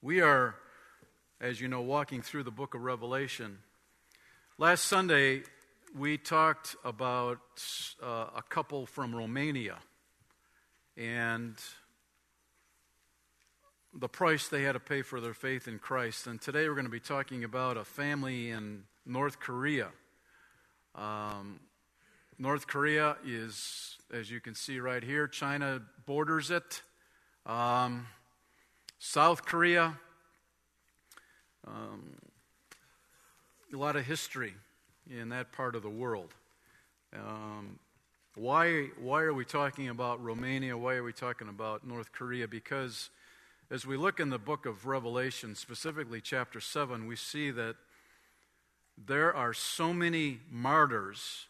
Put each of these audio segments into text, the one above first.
We are, as you know, walking through the book of Revelation. Last Sunday, we talked about uh, a couple from Romania and the price they had to pay for their faith in Christ. And today we're going to be talking about a family in North Korea. Um, North Korea is, as you can see right here, China borders it. Um, South Korea, um, a lot of history in that part of the world. Um, why, why are we talking about Romania? Why are we talking about North Korea? Because as we look in the book of Revelation, specifically chapter 7, we see that there are so many martyrs,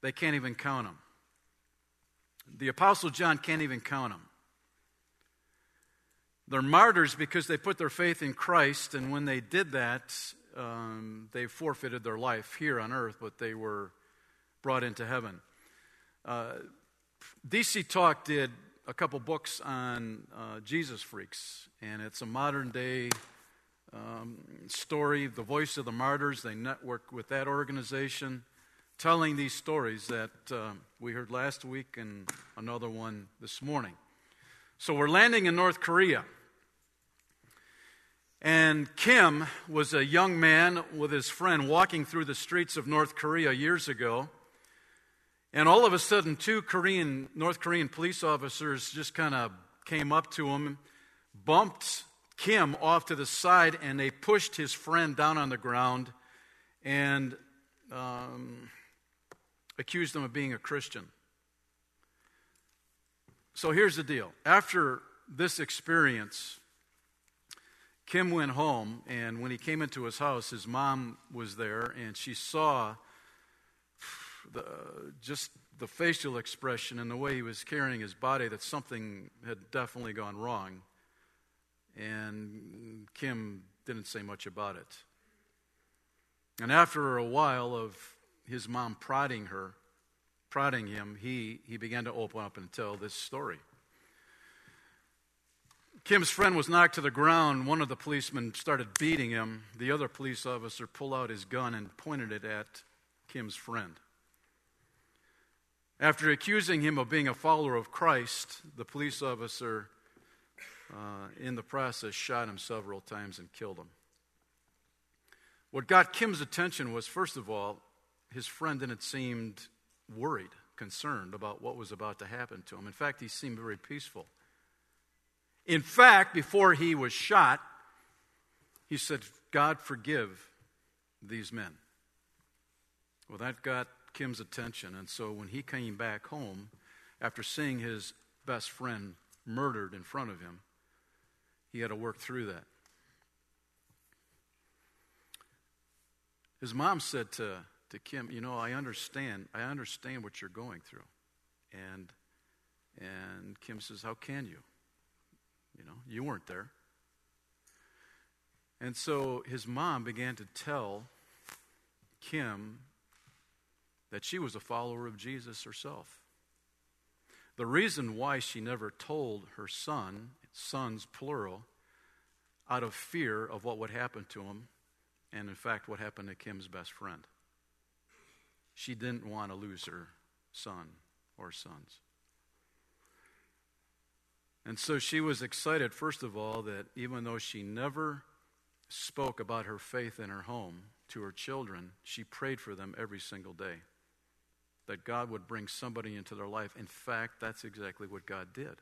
they can't even count them. The Apostle John can't even count them. They're martyrs because they put their faith in Christ, and when they did that, um, they forfeited their life here on earth, but they were brought into heaven. Uh, DC Talk did a couple books on uh, Jesus freaks, and it's a modern day um, story, The Voice of the Martyrs. They network with that organization, telling these stories that uh, we heard last week and another one this morning. So we're landing in North Korea. And Kim was a young man with his friend walking through the streets of North Korea years ago. And all of a sudden, two Korean, North Korean police officers just kind of came up to him, bumped Kim off to the side, and they pushed his friend down on the ground and um, accused him of being a Christian. So here's the deal. After this experience, Kim went home, and when he came into his house, his mom was there, and she saw the, just the facial expression and the way he was carrying his body that something had definitely gone wrong. And Kim didn't say much about it. And after a while of his mom prodding her, prodding him, he, he began to open up and tell this story. Kim's friend was knocked to the ground. One of the policemen started beating him. The other police officer pulled out his gun and pointed it at Kim's friend. After accusing him of being a follower of Christ, the police officer, uh, in the process, shot him several times and killed him. What got Kim's attention was, first of all, his friend didn't seem worried, concerned about what was about to happen to him. In fact, he seemed very peaceful. In fact, before he was shot, he said, God, forgive these men. Well, that got Kim's attention. And so when he came back home, after seeing his best friend murdered in front of him, he had to work through that. His mom said to, to Kim, You know, I understand. I understand what you're going through. And, and Kim says, How can you? You know, you weren't there. And so his mom began to tell Kim that she was a follower of Jesus herself. The reason why she never told her son, sons plural, out of fear of what would happen to him, and in fact, what happened to Kim's best friend. She didn't want to lose her son or sons. And so she was excited, first of all, that even though she never spoke about her faith in her home to her children, she prayed for them every single day. That God would bring somebody into their life. In fact, that's exactly what God did.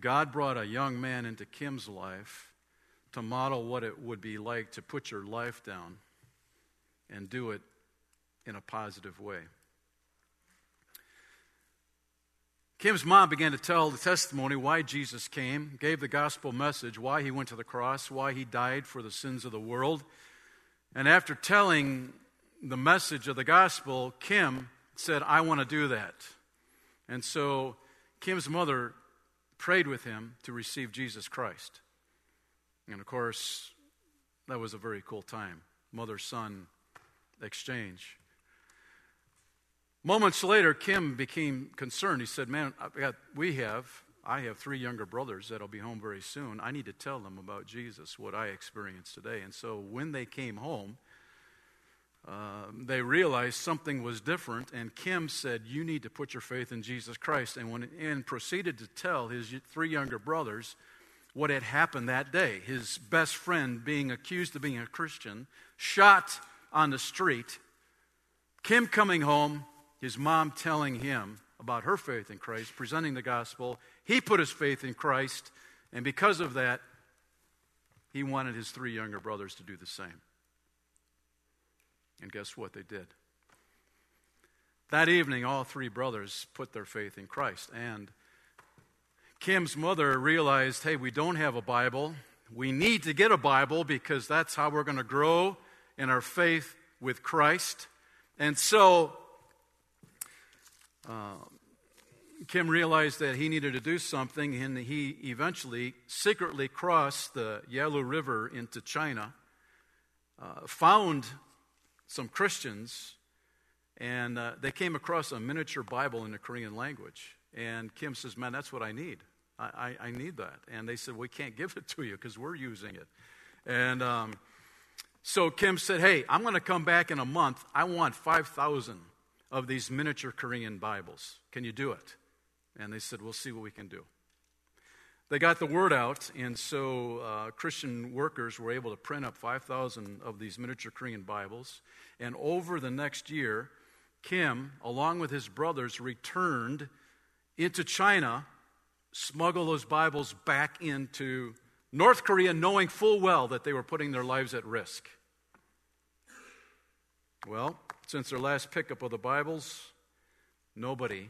God brought a young man into Kim's life to model what it would be like to put your life down and do it in a positive way. Kim's mom began to tell the testimony why Jesus came, gave the gospel message, why he went to the cross, why he died for the sins of the world. And after telling the message of the gospel, Kim said, I want to do that. And so Kim's mother prayed with him to receive Jesus Christ. And of course, that was a very cool time. Mother son exchange. Moments later, Kim became concerned. He said, Man, got, we have, I have three younger brothers that'll be home very soon. I need to tell them about Jesus, what I experienced today. And so when they came home, uh, they realized something was different, and Kim said, You need to put your faith in Jesus Christ. And, when, and proceeded to tell his three younger brothers what had happened that day. His best friend being accused of being a Christian, shot on the street, Kim coming home, his mom telling him about her faith in Christ, presenting the gospel. He put his faith in Christ, and because of that, he wanted his three younger brothers to do the same. And guess what? They did. That evening, all three brothers put their faith in Christ. And Kim's mother realized hey, we don't have a Bible. We need to get a Bible because that's how we're going to grow in our faith with Christ. And so uh, Kim realized that he needed to do something, and he eventually secretly crossed the Yalu River into China, uh, found some Christians, and uh, they came across a miniature Bible in the Korean language. And Kim says, Man, that's what I need. I, I, I need that. And they said, We can't give it to you because we're using it. And um, so Kim said, Hey, I'm going to come back in a month. I want 5,000 of these miniature Korean Bibles. Can you do it? And they said, We'll see what we can do. They got the word out, and so uh, Christian workers were able to print up 5,000 of these miniature Korean Bibles. And over the next year, Kim, along with his brothers, returned into China, smuggled those Bibles back into North Korea, knowing full well that they were putting their lives at risk. Well, since their last pickup of the Bibles, nobody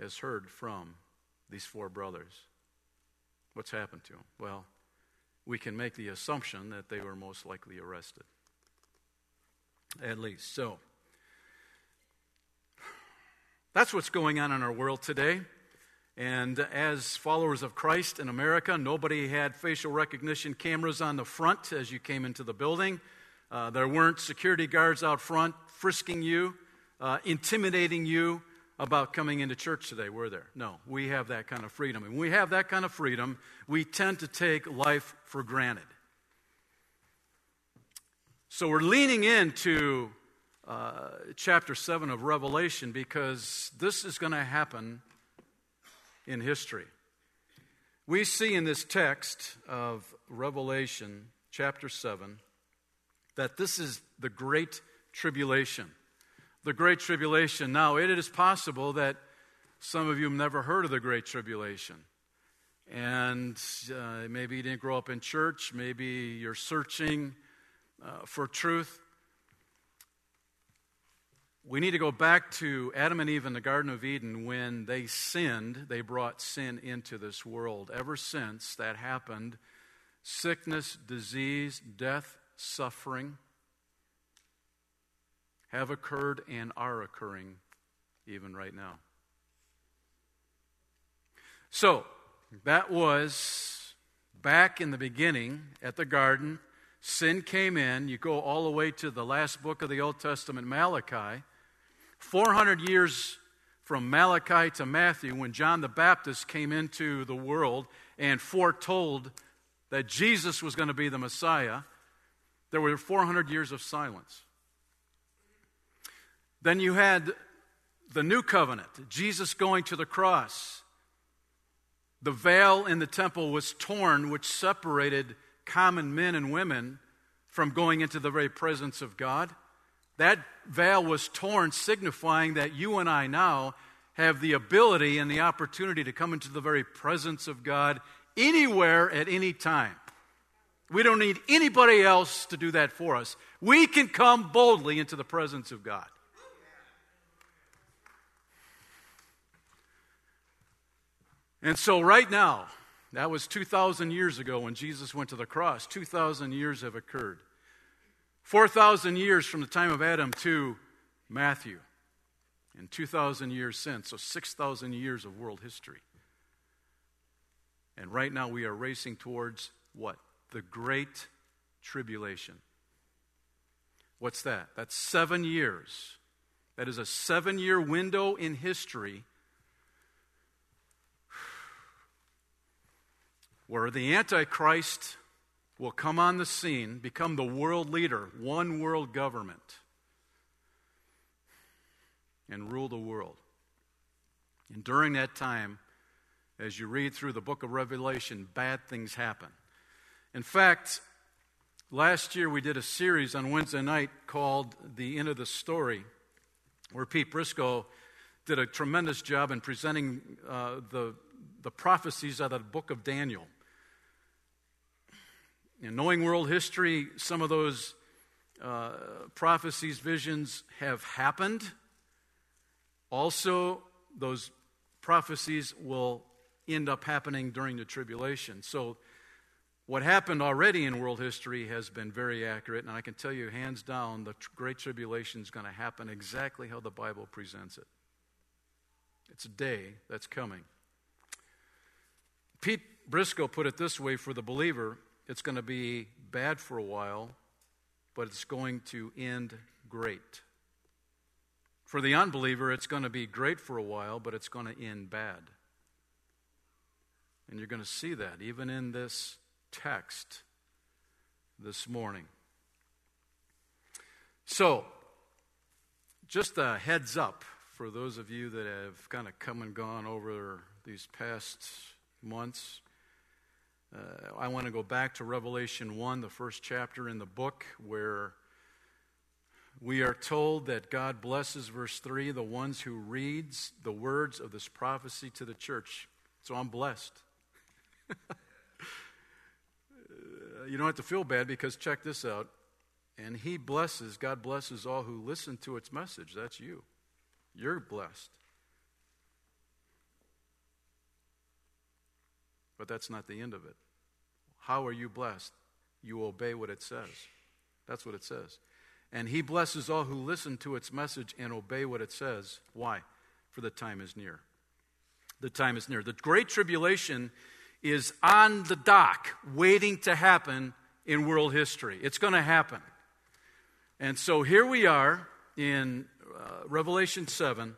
has heard from these four brothers. What's happened to them? Well, we can make the assumption that they were most likely arrested. At least. So, that's what's going on in our world today. And as followers of Christ in America, nobody had facial recognition cameras on the front as you came into the building. Uh, there weren't security guards out front frisking you, uh, intimidating you about coming into church today, were there? No, we have that kind of freedom. And when we have that kind of freedom, we tend to take life for granted. So we're leaning into uh, chapter 7 of Revelation because this is going to happen in history. We see in this text of Revelation, chapter 7, that this is the great tribulation. The great tribulation. Now, it is possible that some of you have never heard of the great tribulation. And uh, maybe you didn't grow up in church, maybe you're searching uh, for truth. We need to go back to Adam and Eve in the Garden of Eden when they sinned, they brought sin into this world. Ever since that happened, sickness, disease, death, suffering have occurred and are occurring even right now. So, that was back in the beginning at the garden. Sin came in. You go all the way to the last book of the Old Testament, Malachi. 400 years from Malachi to Matthew, when John the Baptist came into the world and foretold that Jesus was going to be the Messiah, there were 400 years of silence. Then you had the new covenant, Jesus going to the cross. The veil in the temple was torn, which separated common men and women from going into the very presence of God. That veil was torn, signifying that you and I now have the ability and the opportunity to come into the very presence of God anywhere at any time. We don't need anybody else to do that for us. We can come boldly into the presence of God. And so, right now, that was 2,000 years ago when Jesus went to the cross. 2,000 years have occurred. 4,000 years from the time of Adam to Matthew. And 2,000 years since. So, 6,000 years of world history. And right now, we are racing towards what? The Great Tribulation. What's that? That's seven years. That is a seven year window in history where the Antichrist will come on the scene, become the world leader, one world government, and rule the world. And during that time, as you read through the book of Revelation, bad things happen. In fact, last year we did a series on Wednesday night called The End of the Story, where Pete Briscoe did a tremendous job in presenting uh, the, the prophecies out of the book of Daniel. In knowing world history, some of those uh, prophecies, visions have happened. Also, those prophecies will end up happening during the tribulation. So, what happened already in world history has been very accurate, and I can tell you, hands down, the Great Tribulation is going to happen exactly how the Bible presents it. It's a day that's coming. Pete Briscoe put it this way for the believer it's going to be bad for a while, but it's going to end great. For the unbeliever, it's going to be great for a while, but it's going to end bad. And you're going to see that even in this text this morning. So, just a heads up for those of you that have kind of come and gone over these past months. Uh, I want to go back to Revelation 1, the first chapter in the book, where we are told that God blesses, verse 3, the ones who reads the words of this prophecy to the church. So I'm blessed. you don't have to feel bad because check this out. And he blesses, God blesses all who listen to its message. That's you. You're blessed. But that's not the end of it. How are you blessed? You obey what it says. That's what it says. And he blesses all who listen to its message and obey what it says. Why? For the time is near. The time is near. The great tribulation is on the dock, waiting to happen in world history. It's going to happen. And so here we are in uh, Revelation 7.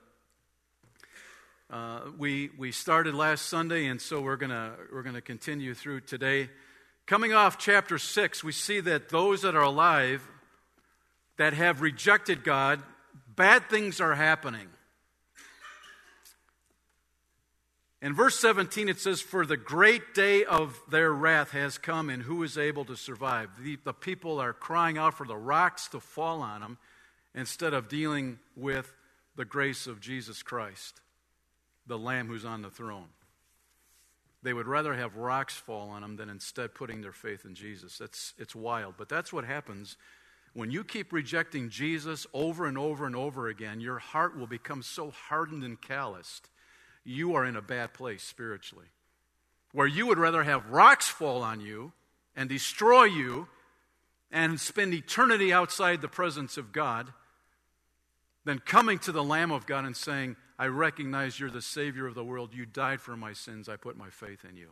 Uh, we, we started last Sunday, and so we're going we're going to continue through today. Coming off chapter 6, we see that those that are alive that have rejected God, bad things are happening. In verse 17, it says, For the great day of their wrath has come, and who is able to survive? The, the, people are crying out for the rocks to fall on them instead of dealing with the grace of Jesus Christ, the Lamb who's on the throne. They would rather have rocks fall on them than instead putting their faith in Jesus. That's, it's wild. But that's what happens when you keep rejecting Jesus over and over and over again. Your heart will become so hardened and calloused you are in a bad place spiritually. Where you would rather have rocks fall on you and destroy you and spend eternity outside the presence of God than coming to the Lamb of God and saying, I recognize you're the Savior of the world. You died for my sins. I put my faith in you.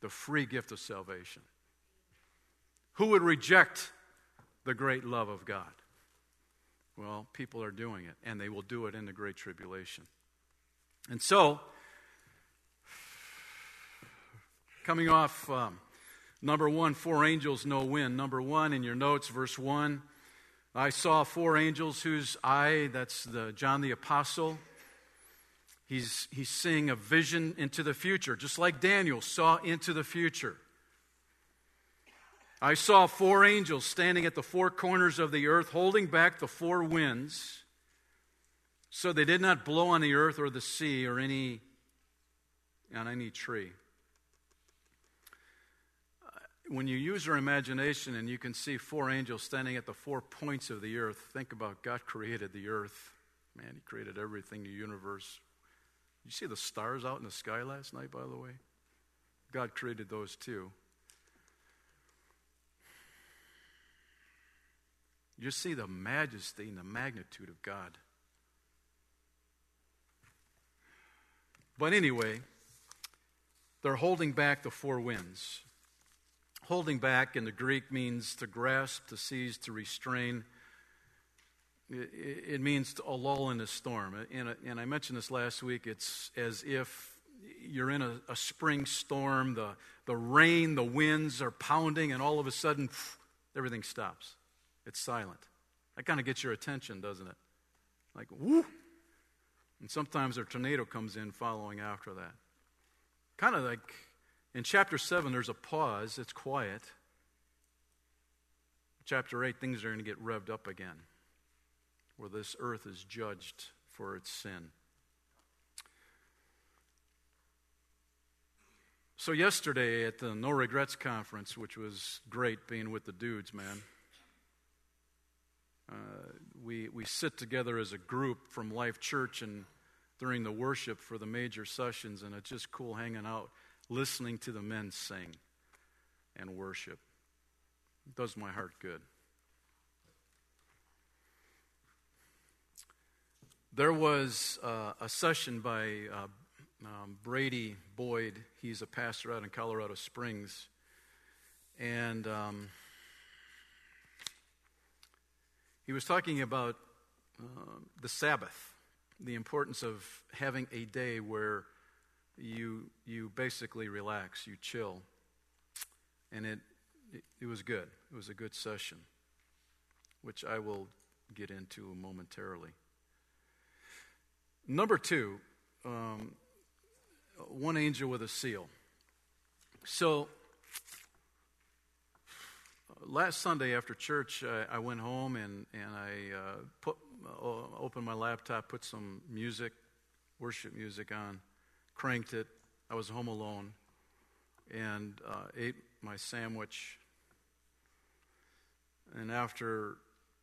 The free gift of salvation. Who would reject the great love of God? Well, people are doing it, and they will do it in the great tribulation. And so, coming off um, number one, four angels, no wind. Number one in your notes, verse one, I saw four angels whose eye, that's the John the Apostle. He's, he's seeing a vision into the future, just like Daniel saw into the future. I saw four angels standing at the four corners of the earth, holding back the four winds so they did not blow on the earth or the sea or any on any tree. Uh, when you use your imagination and you can see four angels standing at the four points of the earth, think about God created the earth. Man, He created everything, the universe. You see the stars out in the sky last night, by the way? God created those too. You see the majesty and the magnitude of God. But anyway, they're holding back the four winds. Holding back in the Greek means to grasp, to seize, to restrain. It means a lull in a storm. And, I mentioned this last week. It's as if you're in a, spring storm, the, the rain, the winds are pounding, and all of a sudden, everything stops. It's silent. That kind of gets your attention, doesn't it? Like, whoo! And sometimes a tornado comes in following after that. Kind of like in chapter 7, there's a pause, it's quiet. Chapter 8, things are going to get revved up again, where this earth is judged for its sin. So, yesterday at the No Regrets conference, which was great being with the dudes, man, uh, we, we sit together as a group from Life Church and during the worship for the major sessions, and it's just cool hanging out, listening to the men sing and worship. It does my heart good. There was uh, a session by uh, um, Brady Boyd. He's a pastor out in Colorado Springs. And um, he was talking about uh, the Sabbath, the importance of having a day where you, you basically relax, you chill. And it, it, it was good. It was a good session, which I will get into momentarily. Number two, um, one angel with a seal. So, last Sunday after church, I, I went home and, and I uh, put, uh, opened my laptop, put some music, worship music on, cranked it. I was home alone and uh, ate my sandwich. And after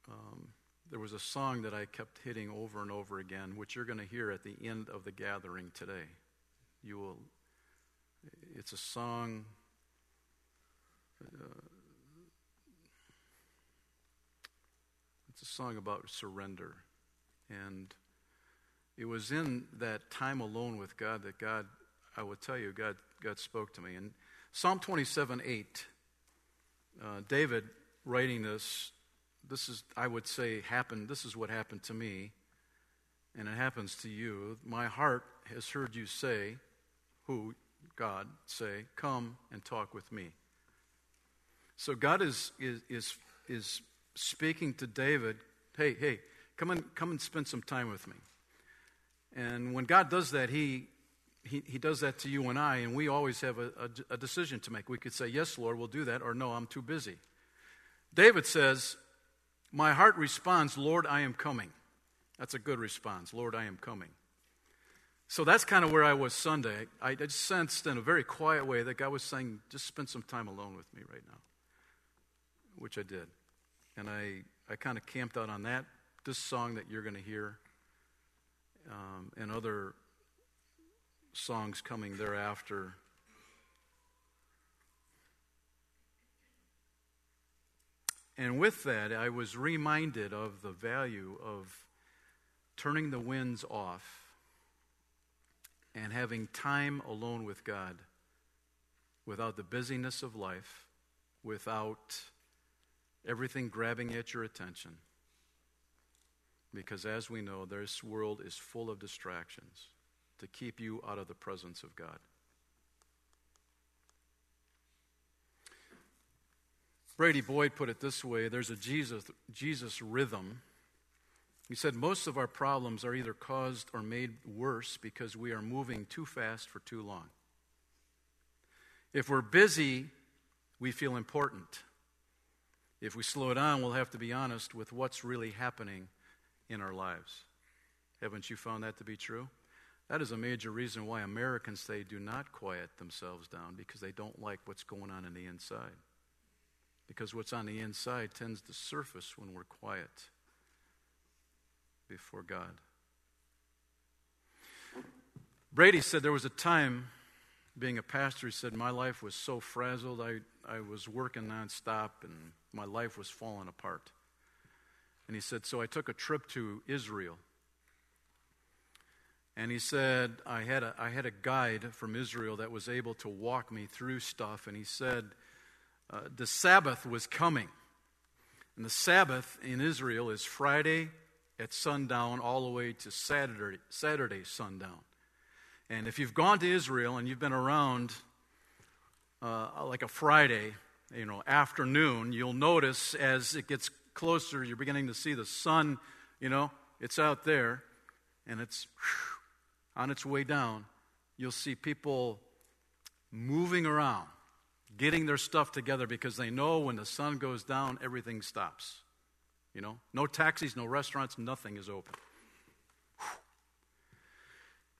um, there was a song that I kept hitting over and over again, which you're going to hear at the end of the gathering today you will, it's a song. Uh, a song about surrender. And it was in that time alone with God that God, I will tell you, God, God spoke to me. And Psalm 27 8, uh, David writing this, this is, I would say, happened. This is what happened to me, and it happens to you. My heart has heard you say, who, God, say, Come and talk with me. So God is, is, is, is speaking to David, Hey, hey, come and, come and spend some time with me. And when God does that, he, he, he does that to you and I, and we always have a, a, a decision to make. We could say, Yes, Lord, we'll do that, or No, I'm too busy. David says, My heart responds, Lord, I am coming. That's a good response. Lord, I am coming. So that's kind of where I was Sunday. I just sensed in a very quiet way that God was saying, just spend some time alone with me right now, which I did. And I, I kind of camped out on that, this song that you're going to hear, um, and other songs coming thereafter. And with that, I was reminded of the value of turning the winds off and having time alone with God without the busyness of life, without everything grabbing at your attention. Because as we know, this world is full of distractions to keep you out of the presence of God. Brady Boyd put it this way there's a Jesus, Jesus rhythm he said, Most of our problems are either caused or made worse because we are moving too fast for too long. If we're busy, we feel important. If we slow it down, we'll have to be honest with what's really happening in our lives. Haven't you found that to be true? That is a major reason why Americans they do not quiet themselves down because they don't like what's going on in the inside. Because what's on the inside tends to surface when we're quiet before God. Brady said there was a time, being a pastor, he said, My life was so frazzled. I, I was working nonstop and my life was falling apart. And he said, So I took a trip to Israel. And he said, I had, a, I had a guide from Israel that was able to walk me through stuff. And he said, uh, the Sabbath was coming. And the Sabbath in Israel is Friday at sundown all the way to Saturday, Saturday sundown. And if you've gone to Israel and you've been around uh, like a Friday, you know, afternoon, you'll notice as it gets closer, you're beginning to see the sun, you know, it's out there and it's on its way down. You'll see people moving around, getting their stuff together because they know when the sun goes down, everything stops. You know, no taxis, no restaurants, nothing is open.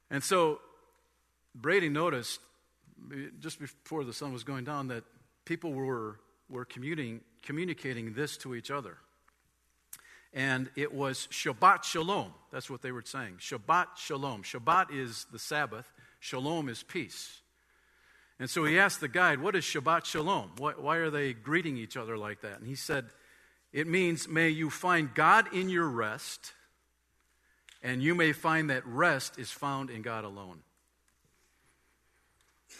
And so Brady noticed just before the sun was going down that people were, were commuting, communicating this to each other. And it was Shabbat Shalom. That's what they were saying. Shabbat Shalom. Shabbat is the Sabbath, Shalom is peace. And so he asked the guide, What is Shabbat Shalom? Why, why are they greeting each other like that? And he said, It means, May you find God in your rest, and you may find that rest is found in God alone.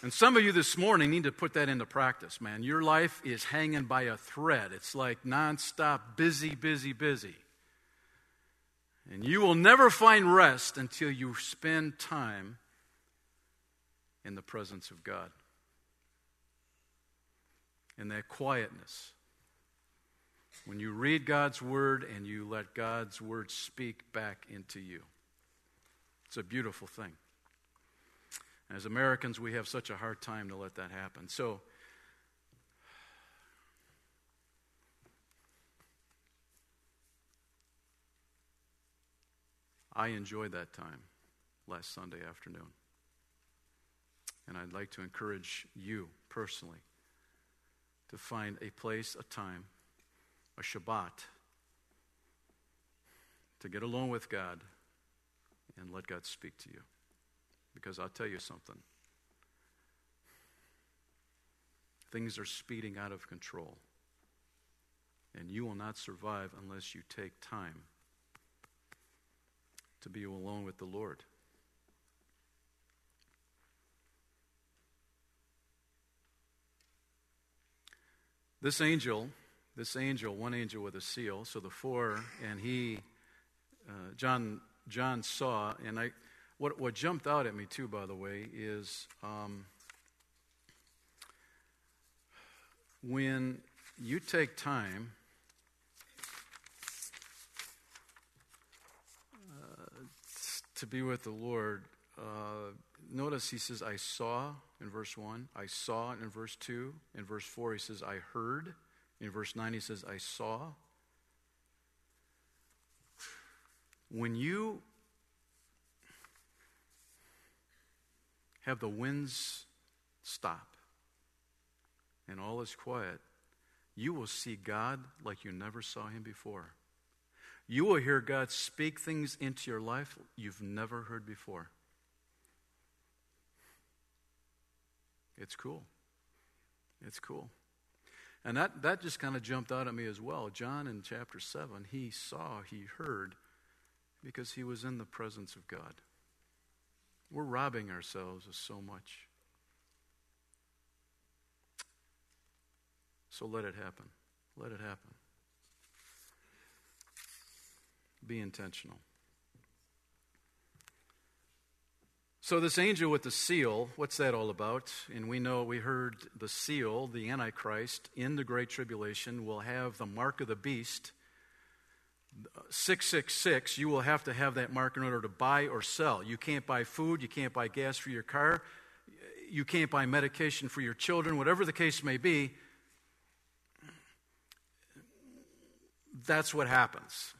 And some of you this morning need to put that into practice, man. Your life is hanging by a thread. It's like nonstop, busy, busy, busy. And you will never find rest until you spend time in the presence of God in that quietness. When you read God's word and you let God's word speak back into you, it's a beautiful thing. As Americans, we have such a hard time to let that happen. So, I enjoyed that time last Sunday afternoon. And I'd like to encourage you personally to find a place, a time, a Shabbat, to get alone with God and let God speak to you. Because I'll tell you something things are speeding out of control. And you will not survive unless you take time to be alone with the Lord. This angel, this angel, one angel with a seal, so the four, and he, uh, John, John saw, and I, what, what jumped out at me too, by the way, is um, when you take time uh, to be with the Lord, uh, notice he says, I saw in verse 1. I saw in verse 2. In verse 4, he says, I heard. In verse 9, he says, I saw. When you have the winds stop and all is quiet, you will see God like you never saw him before. You will hear God speak things into your life you've never heard before. It's cool. It's cool. And that, that just kind of jumped out at me as well. John in chapter 7, he saw, he heard, because he was in the presence of God. We're robbing ourselves of so much. So let it happen. Let it happen. Be intentional. So, this angel with the seal, what's that all about? And we know, we heard the seal, the Antichrist, in the Great Tribulation will have the mark of the beast. 666, you will have to have that mark in order to buy or sell. You can't buy food, you can't buy gas for your car, you can't buy medication for your children, whatever the case may be. That's what happens.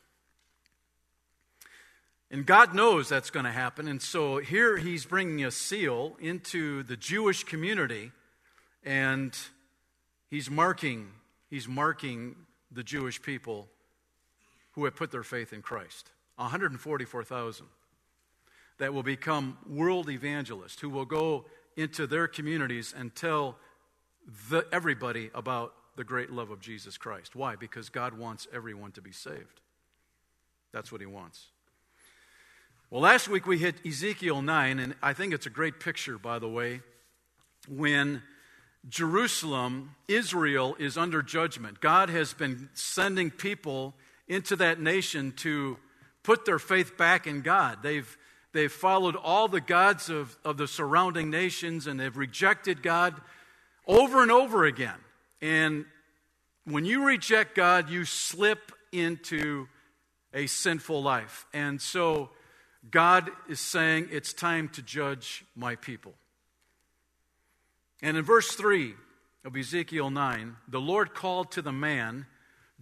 And God knows that's going to happen. And so here he's bringing a seal into the Jewish community and he's marking he's marking the Jewish people who have put their faith in Christ. 144,000 that will become world evangelists who will go into their communities and tell the, everybody about the great love of Jesus Christ. Why? Because God wants everyone to be saved. That's what he wants. Well, last week we hit Ezekiel 9, and I think it's a great picture, by the way, when Jerusalem, Israel, is under judgment. God has been sending people into that nation to put their faith back in God. They've, They've followed all the gods of, of the surrounding nations and they've rejected God over and over again. And when you reject God, you slip into a sinful life. And so God is saying, It's time to judge my people. And in verse 3 of Ezekiel 9, the Lord called to the man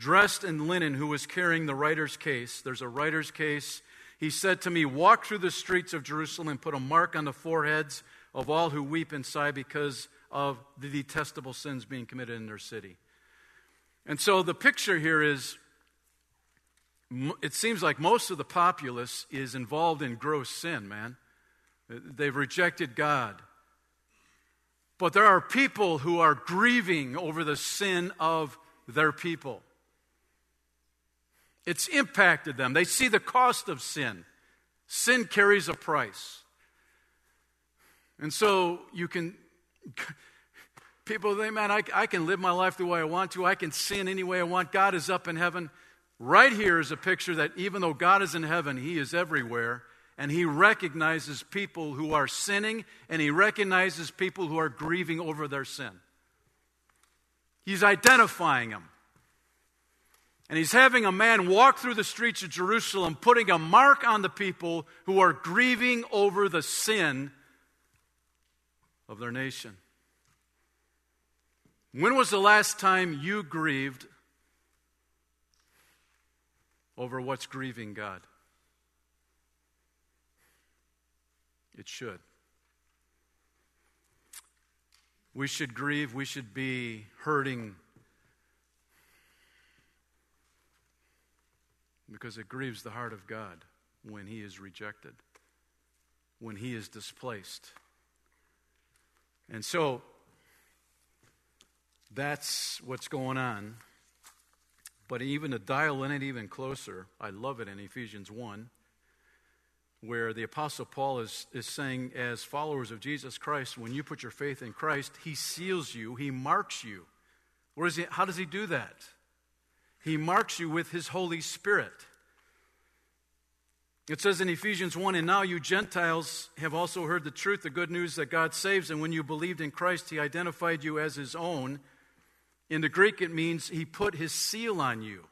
dressed in linen who was carrying the writer's case. There's a writer's case. He said to me, Walk through the streets of Jerusalem and put a mark on the foreheads of all who weep and sigh because of the detestable sins being committed in their city. And so the picture here is it seems like most of the populace is involved in gross sin, man. They've rejected God. But there are people who are grieving over the sin of their people. It's impacted them. They see the cost of sin. Sin carries a price. And so you can, people think, man, I, I can live my life the way I want to. I can sin any way I want. God is up in heaven. Right here is a picture that even though God is in heaven, He is everywhere. And He recognizes people who are sinning, and He recognizes people who are grieving over their sin. He's identifying them. And he's having a man walk through the streets of Jerusalem, putting a mark on the people who are grieving over the sin of their nation. When was the last time you grieved over what's grieving God? It should. We should grieve, we should be hurting because it grieves the heart of God when He is rejected, when He is displaced. And so, that's what's going on. But even to dial in it even closer, I love it in Ephesians 1, where the Apostle Paul is, is saying, as followers of Jesus Christ, when you put your faith in Christ, He seals you, He marks you. Where is he, how does He do that? He marks you with His Holy Spirit. It says in Ephesians 1 And now you Gentiles have also heard the truth, the good news that God saves, and when you believed in Christ, He identified you as His own. In the Greek, it means He put His seal on you.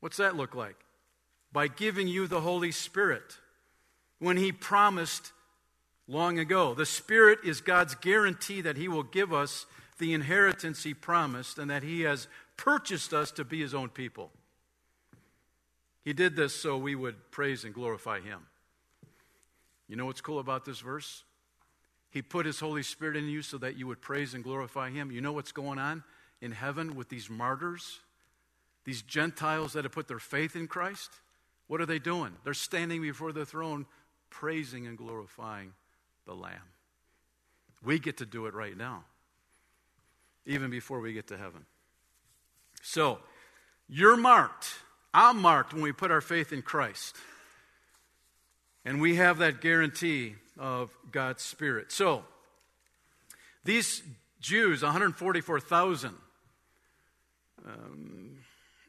What's that look like? By giving you the Holy Spirit when He promised long ago. The Spirit is God's guarantee that He will give us the inheritance He promised and that He has purchased us to be His own people. He did this so we would praise and glorify Him. You know what's cool about this verse? He put His Holy Spirit in you so that you would praise and glorify Him. You know what's going on in heaven with these martyrs? These Gentiles that have put their faith in Christ? What are they doing? They're standing before the throne, praising and glorifying the Lamb. We get to do it right now, even before we get to heaven. So, you're marked. I'm marked when we put our faith in Christ. And we have that guarantee of God's Spirit. So, these Jews, 144,000, um,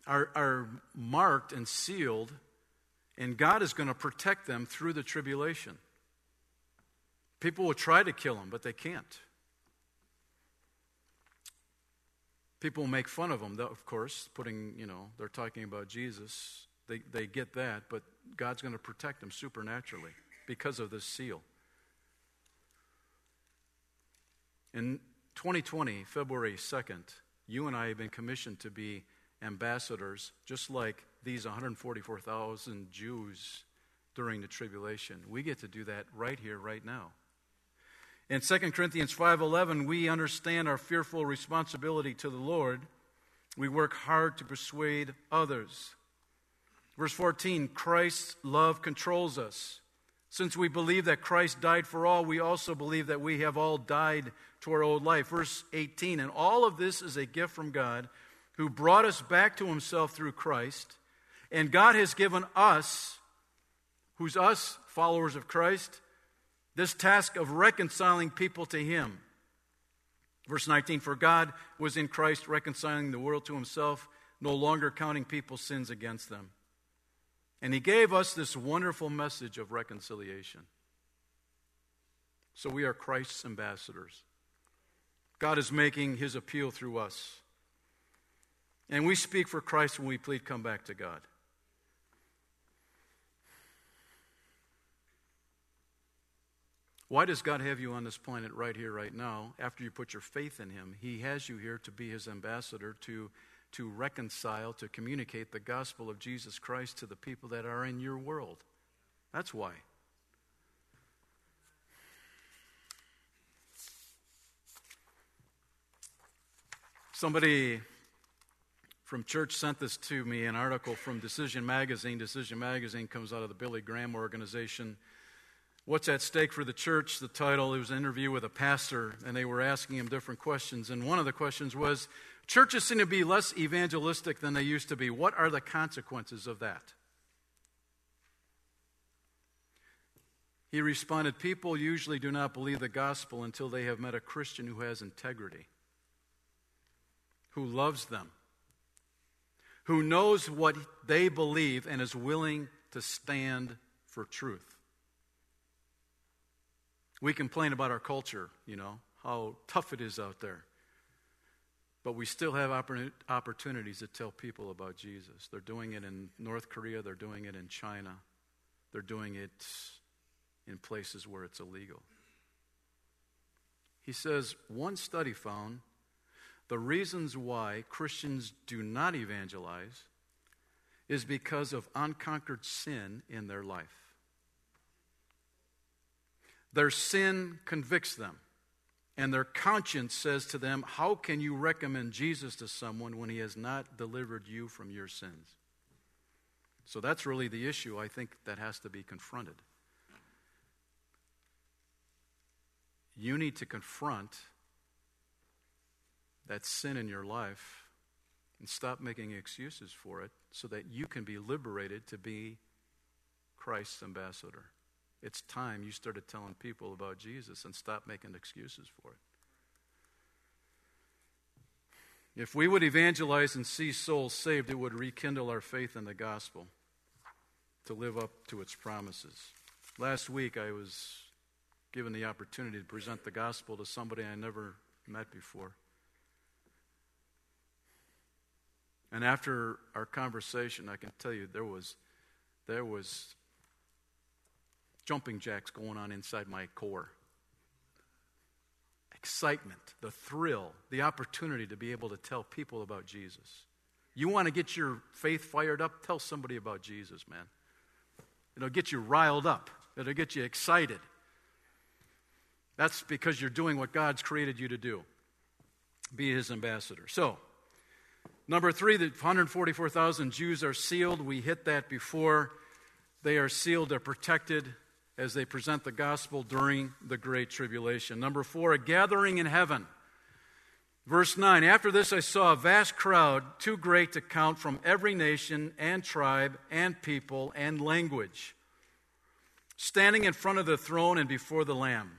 are, are marked and sealed, and God is going to protect them through the tribulation. People will try to kill them, but they can't. People make fun of them, of course, putting, you know, they're talking about Jesus. They, they get that, but God's going to protect them supernaturally because of this seal. In 2020, February 2nd, you and I have been commissioned to be ambassadors, just like these 144,000 Jews during the tribulation. We get to do that right here, right now. In 2 Corinthians 5:11, we understand our fearful responsibility to the Lord. We work hard to persuade others. Verse 14, Christ's love controls us. Since we believe that Christ died for all, we also believe that we have all died to our old life. Verse 18, and all of this is a gift from God who brought us back to himself through Christ. And God has given us, who's us, followers of Christ, this task of reconciling people to Him. Verse 19 For God was in Christ reconciling the world to Himself, no longer counting people's sins against them. And he gave us this wonderful message of reconciliation. So we are Christ's ambassadors. God is making his appeal through us. And we speak for Christ when we plead, come back to God. Why does God have you on this planet right here, right now, after you put your faith in Him? He has you here to be His ambassador, to, to reconcile, to communicate the gospel of Jesus Christ to the people that are in your world. That's why. Somebody from church sent this to me an article from Decision Magazine. Decision Magazine comes out of the Billy Graham organization. What's at stake for the church? The title, it was an interview with a pastor, and they were asking him different questions. And one of the questions was Churches seem to be less evangelistic than they used to be. What are the consequences of that? He responded People usually do not believe the gospel until they have met a Christian who has integrity, who loves them, who knows what they believe and is willing to stand for truth. We complain about our culture, you know, how tough it is out there. But we still have opportunities to tell people about Jesus. They're doing it in North Korea, they're doing it in China, they're doing it in places where it's illegal. He says one study found the reasons why Christians do not evangelize is because of unconquered sin in their life. Their sin convicts them, and their conscience says to them, How can you recommend Jesus to someone when he has not delivered you from your sins? So that's really the issue I think that has to be confronted. You need to confront that sin in your life and stop making excuses for it so that you can be liberated to be Christ's ambassador. It's time you started telling people about Jesus and stop making excuses for it. If we would evangelize and see souls saved, it would rekindle our faith in the gospel to live up to its promises. Last week, I was given the opportunity to present the gospel to somebody I never met before. And after our conversation, I can tell you there was, there was jumping jacks going on inside my core. Excitement, the thrill, the opportunity to be able to tell people about Jesus. You want to get your faith fired up? Tell somebody about Jesus, man. It'll get you riled up, it'll get you excited. That's because you're doing what God's created you to do be his ambassador. So, number three, the 144,000 Jews are sealed. We hit that before. They are sealed, they're protected, as they present the gospel during the Great Tribulation. Number four, a gathering in heaven. Verse 9 After this, I saw a vast crowd, too great to count, from every nation and tribe and people and language, standing in front of the throne and before the Lamb.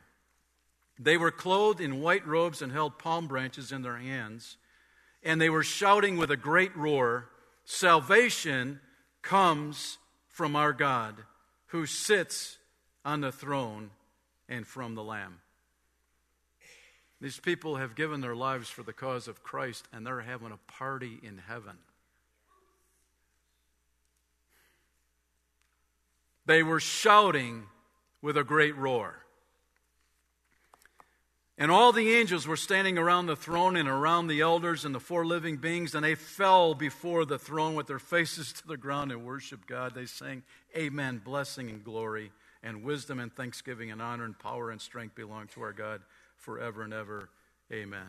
They were clothed in white robes and held palm branches in their hands, and they were shouting with a great roar Salvation comes from our God, who sits on the throne and from the Lamb. These people have given their lives for the cause of Christ, and they're having a party in heaven. They were shouting with a great roar. And all the angels were standing around the throne and around the elders and the four living beings, and they fell before the throne with their faces to the ground and worshiped God. They sang, Amen, blessing and glory and wisdom and thanksgiving and honor and power and strength belong to our God forever and ever. Amen.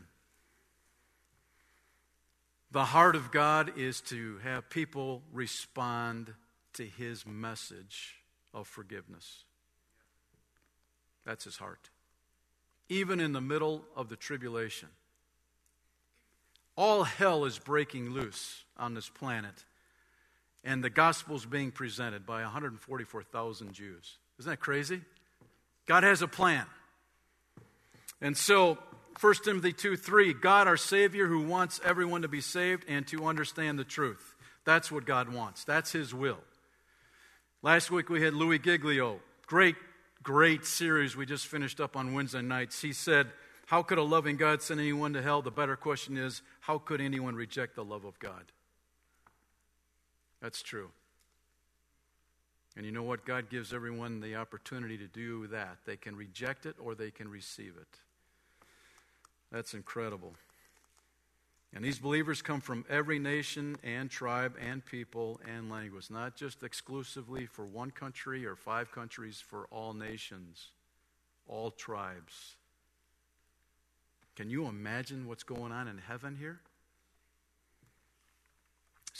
The heart of God is to have people respond to his message of forgiveness. That's his heart. Even in the middle of the tribulation, all hell is breaking loose on this planet, and the gospel is being presented by 144,000 Jews. Isn't that crazy? God has a plan. And so, 1 Timothy 2 3, God, our Savior, who wants everyone to be saved and to understand the truth. That's what God wants, that's His will. Last week we had Louis Giglio. Great, great series we just finished up on Wednesday nights. He said, How could a loving God send anyone to hell? The better question is, How could anyone reject the love of God? That's true. And you know what? God gives everyone the opportunity to do that. They can reject it or they can receive it. That's incredible. And these believers come from every nation and tribe and people and language, not just exclusively for one country or five countries, for all nations, all tribes. Can you imagine what's going on in heaven here?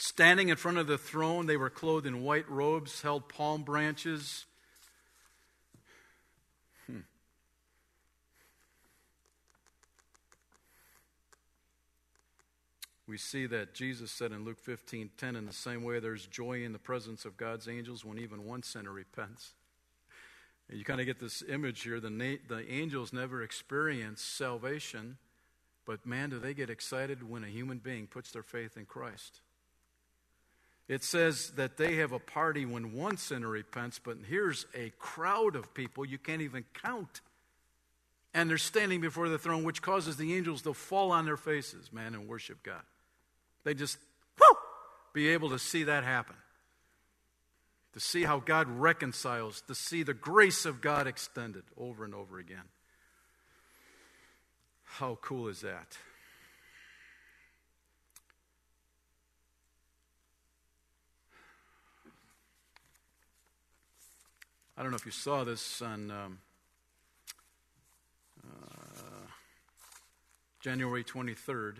Standing in front of the throne, they were clothed in white robes, held palm branches. Hmm. We see that Jesus said in Luke 15 10, in the same way, there's joy in the presence of God's angels when even one sinner repents. You kind of get this image here. The, na- the angels never experience salvation, but man, do they get excited when a human being puts their faith in Christ. It says that they have a party when one sinner repents, but here's a crowd of people you can't even count. And they're standing before the throne, which causes the angels to fall on their faces, man, and worship God. They just, whoo, be able to see that happen. To see how God reconciles, to see the grace of God extended over and over again. How cool is that? I don't know if you saw this on um, uh, January 23rd.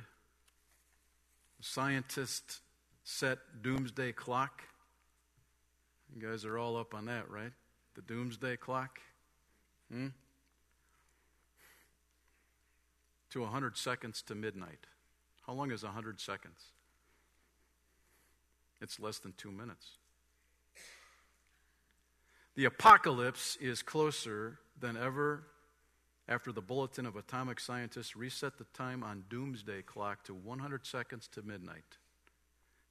Scientists set doomsday clock. You guys are all up on that, right? The doomsday clock. Hmm? To 100 seconds to midnight. How long is 100 seconds? It's less than two minutes. The apocalypse is closer than ever after the Bulletin of Atomic Scientists reset the time on doomsday clock to 100 seconds to midnight,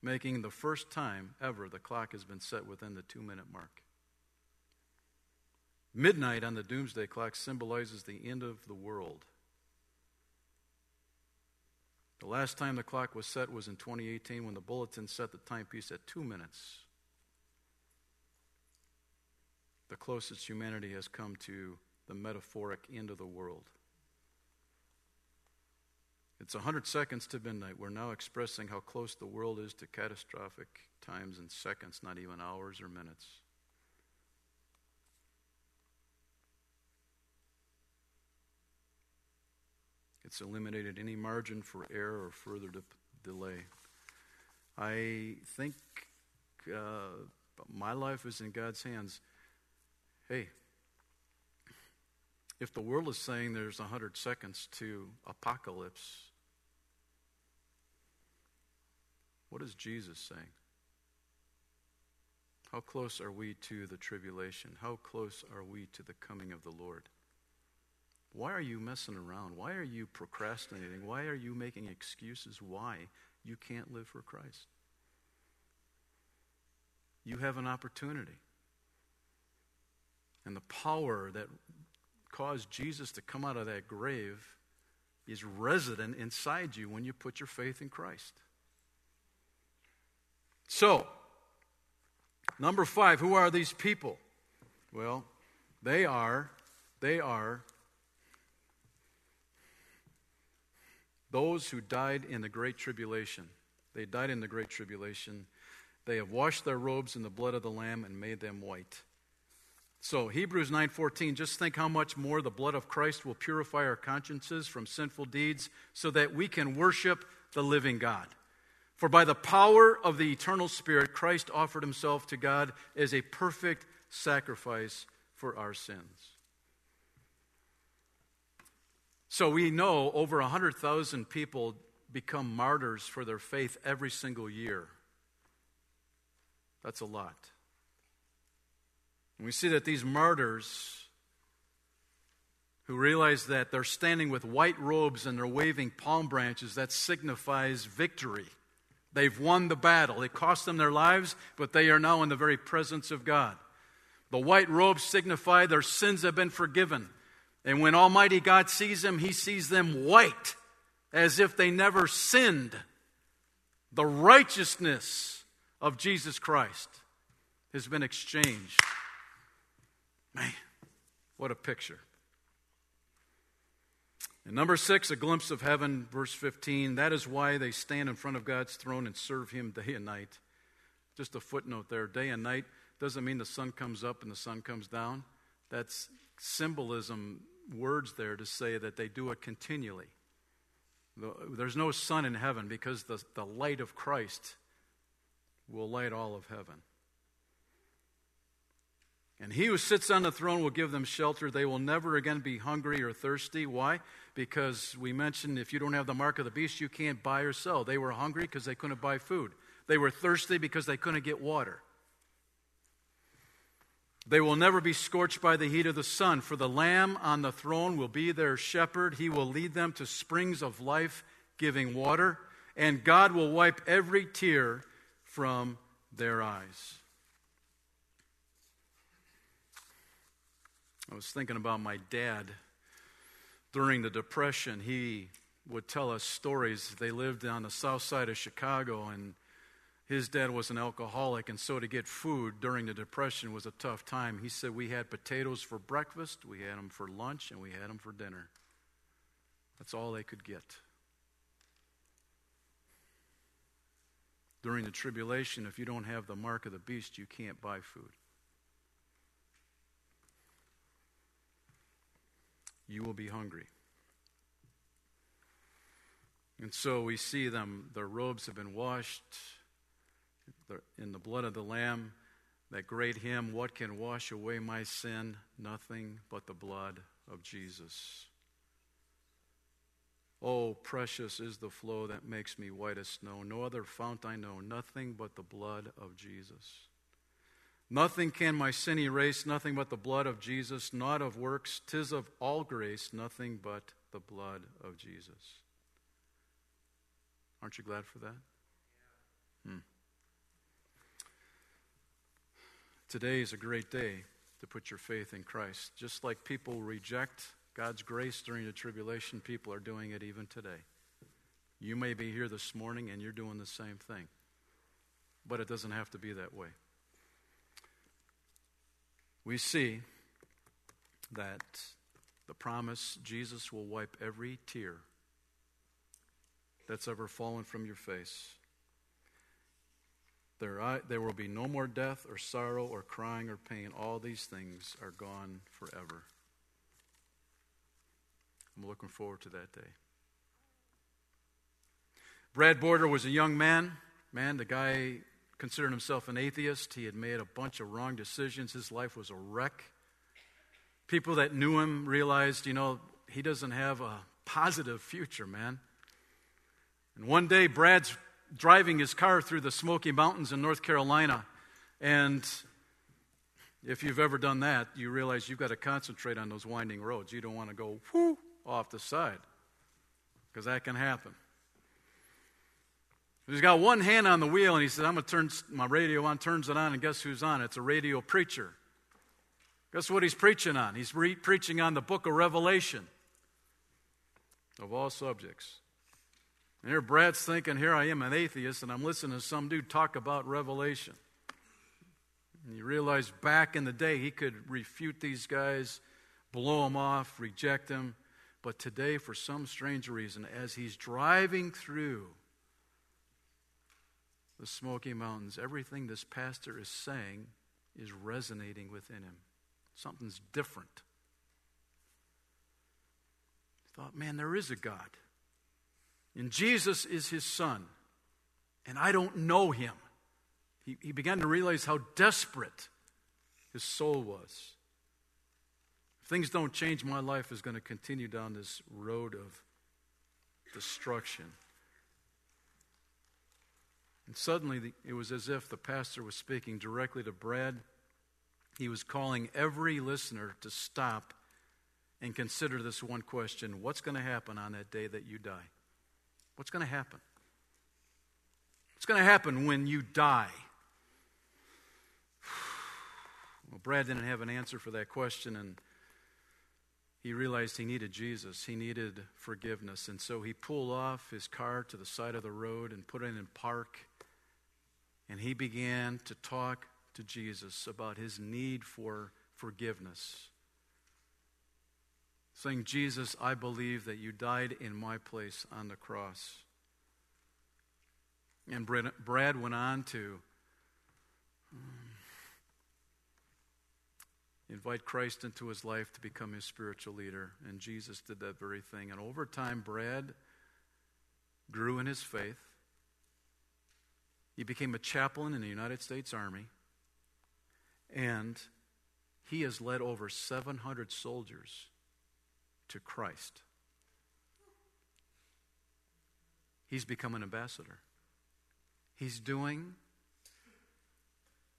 making the first time ever the clock has been set within the two minute mark. Midnight on the doomsday clock symbolizes the end of the world. The last time the clock was set was in 2018 when the bulletin set the timepiece at two minutes the closest humanity has come to the metaphoric end of the world. It's 100 seconds to midnight. We're now expressing how close the world is to catastrophic times in seconds, not even hours or minutes. It's eliminated any margin for error or further de- delay. I think uh, my life is in God's hands. Hey, if the world is saying there's 100 seconds to apocalypse, what is Jesus saying? How close are we to the tribulation? How close are we to the coming of the Lord? Why are you messing around? Why are you procrastinating? Why are you making excuses why you can't live for Christ? You have an opportunity. And the power that caused Jesus to come out of that grave is resident inside you when you put your faith in Christ. So, number five, who are these people? Well, they are, they are those who died in the Great Tribulation. They died in the Great Tribulation. They have washed their robes in the blood of the Lamb and made them white. So, Hebrews 9:14, just think how much more the blood of Christ will purify our consciences from sinful deeds so that we can worship the living God. For by the power of the eternal Spirit, Christ offered himself to God as a perfect sacrifice for our sins. So we know over 100,000 people become martyrs for their faith every single year. That's a lot. And we see that these martyrs who realize that they're standing with white robes and they're waving palm branches, that signifies victory. They've won the battle. It cost them their lives, but they are now in the very presence of God. The white robes signify their sins have been forgiven. And when Almighty God sees them, He sees them white, as if they never sinned. The righteousness of Jesus Christ has been exchanged. Man, what a picture. And number six, a glimpse of heaven, verse 15. That is why they stand in front of God's throne and serve Him day and night. Just a footnote there. Day and night doesn't mean the sun comes up and the sun comes down. That's symbolism, words there to say that they do it continually. There's no sun in heaven because the, the light of Christ will light all of heaven. And he who sits on the throne will give them shelter. They will never again be hungry or thirsty. Why? Because we mentioned if you don't have the mark of the beast, you can't buy or sell. They were hungry because they couldn't buy food, they were thirsty because they couldn't get water. They will never be scorched by the heat of the sun, for the Lamb on the throne will be their shepherd. He will lead them to springs of life giving water, and God will wipe every tear from their eyes. I was thinking about my dad. During the Depression, he would tell us stories. They lived on the south side of Chicago, and his dad was an alcoholic, and so to get food during the Depression was a tough time. He said we had potatoes for breakfast, we had them for lunch, and we had them for dinner. That's all they could get. During the tribulation, if you don't have the mark of the beast, you can't buy food. You will be hungry. And so we see them, their robes have been washed in the blood of the Lamb, that great hymn, What can wash away my sin? Nothing but the blood of Jesus. Oh, precious is the flow that makes me white as snow. No other fount I know, nothing but the blood of Jesus. Nothing can my sin erase, nothing but the blood of Jesus, not of works, tis of all grace, nothing but the blood of Jesus. Aren't you glad for that? Hmm. Today is a great day to put your faith in Christ. Just like people reject God's grace during the tribulation, people are doing it even today. You may be here this morning and you're doing the same thing, but it doesn't have to be that way. We see that the promise Jesus will wipe every tear that's ever fallen from your face. There, there will be no more death or sorrow or crying or pain. All these things are gone forever. I'm looking forward to that day. Brad Border was a young man. Man, the guy considered himself an atheist. He had made a bunch of wrong decisions. His life was a wreck. People that knew him realized, you know, he doesn't have a positive future, man. And one day, Brad's driving his car through the Smoky Mountains in North Carolina. And if you've ever done that, you realize you've got to concentrate on those winding roads. You don't want to go whoo off the side because that can happen. He's got one hand on the wheel and he says, I'm going to turn my radio on, turns it on, and guess who's on? It's a radio preacher. Guess what he's preaching on? He's re- preaching on the book of Revelation of all subjects. And here Brad's thinking, here I am, an atheist, and I'm listening to some dude talk about Revelation. And you realize back in the day, he could refute these guys, blow them off, reject them. But today, for some strange reason, as he's driving through the Smoky Mountains, everything this pastor is saying is resonating within him. Something's different. He thought, man, there is a God. And Jesus is his son. And I don't know him. He, he began to realize how desperate his soul was. If things don't change, my life is going to continue down this road of destruction. And suddenly, it was as if the pastor was speaking directly to Brad. He was calling every listener to stop and consider this one question What's going to happen on that day that you die? What's going to happen? What's going to happen when you die. Well, Brad didn't have an answer for that question, and he realized he needed Jesus. He needed forgiveness. And so he pulled off his car to the side of the road and put it in park. And he began to talk to Jesus about his need for forgiveness. Saying, Jesus, I believe that you died in my place on the cross. And Brad went on to um, invite Christ into his life to become his spiritual leader. And Jesus did that very thing. And over time, Brad grew in his faith. He became a chaplain in the United States Army. And he has led over 700 soldiers to Christ. He's become an ambassador. He's doing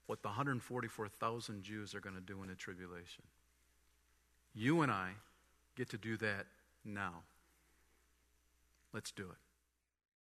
what the 144,000 Jews are going to do in the tribulation. You and I get to do that now. Let's do it.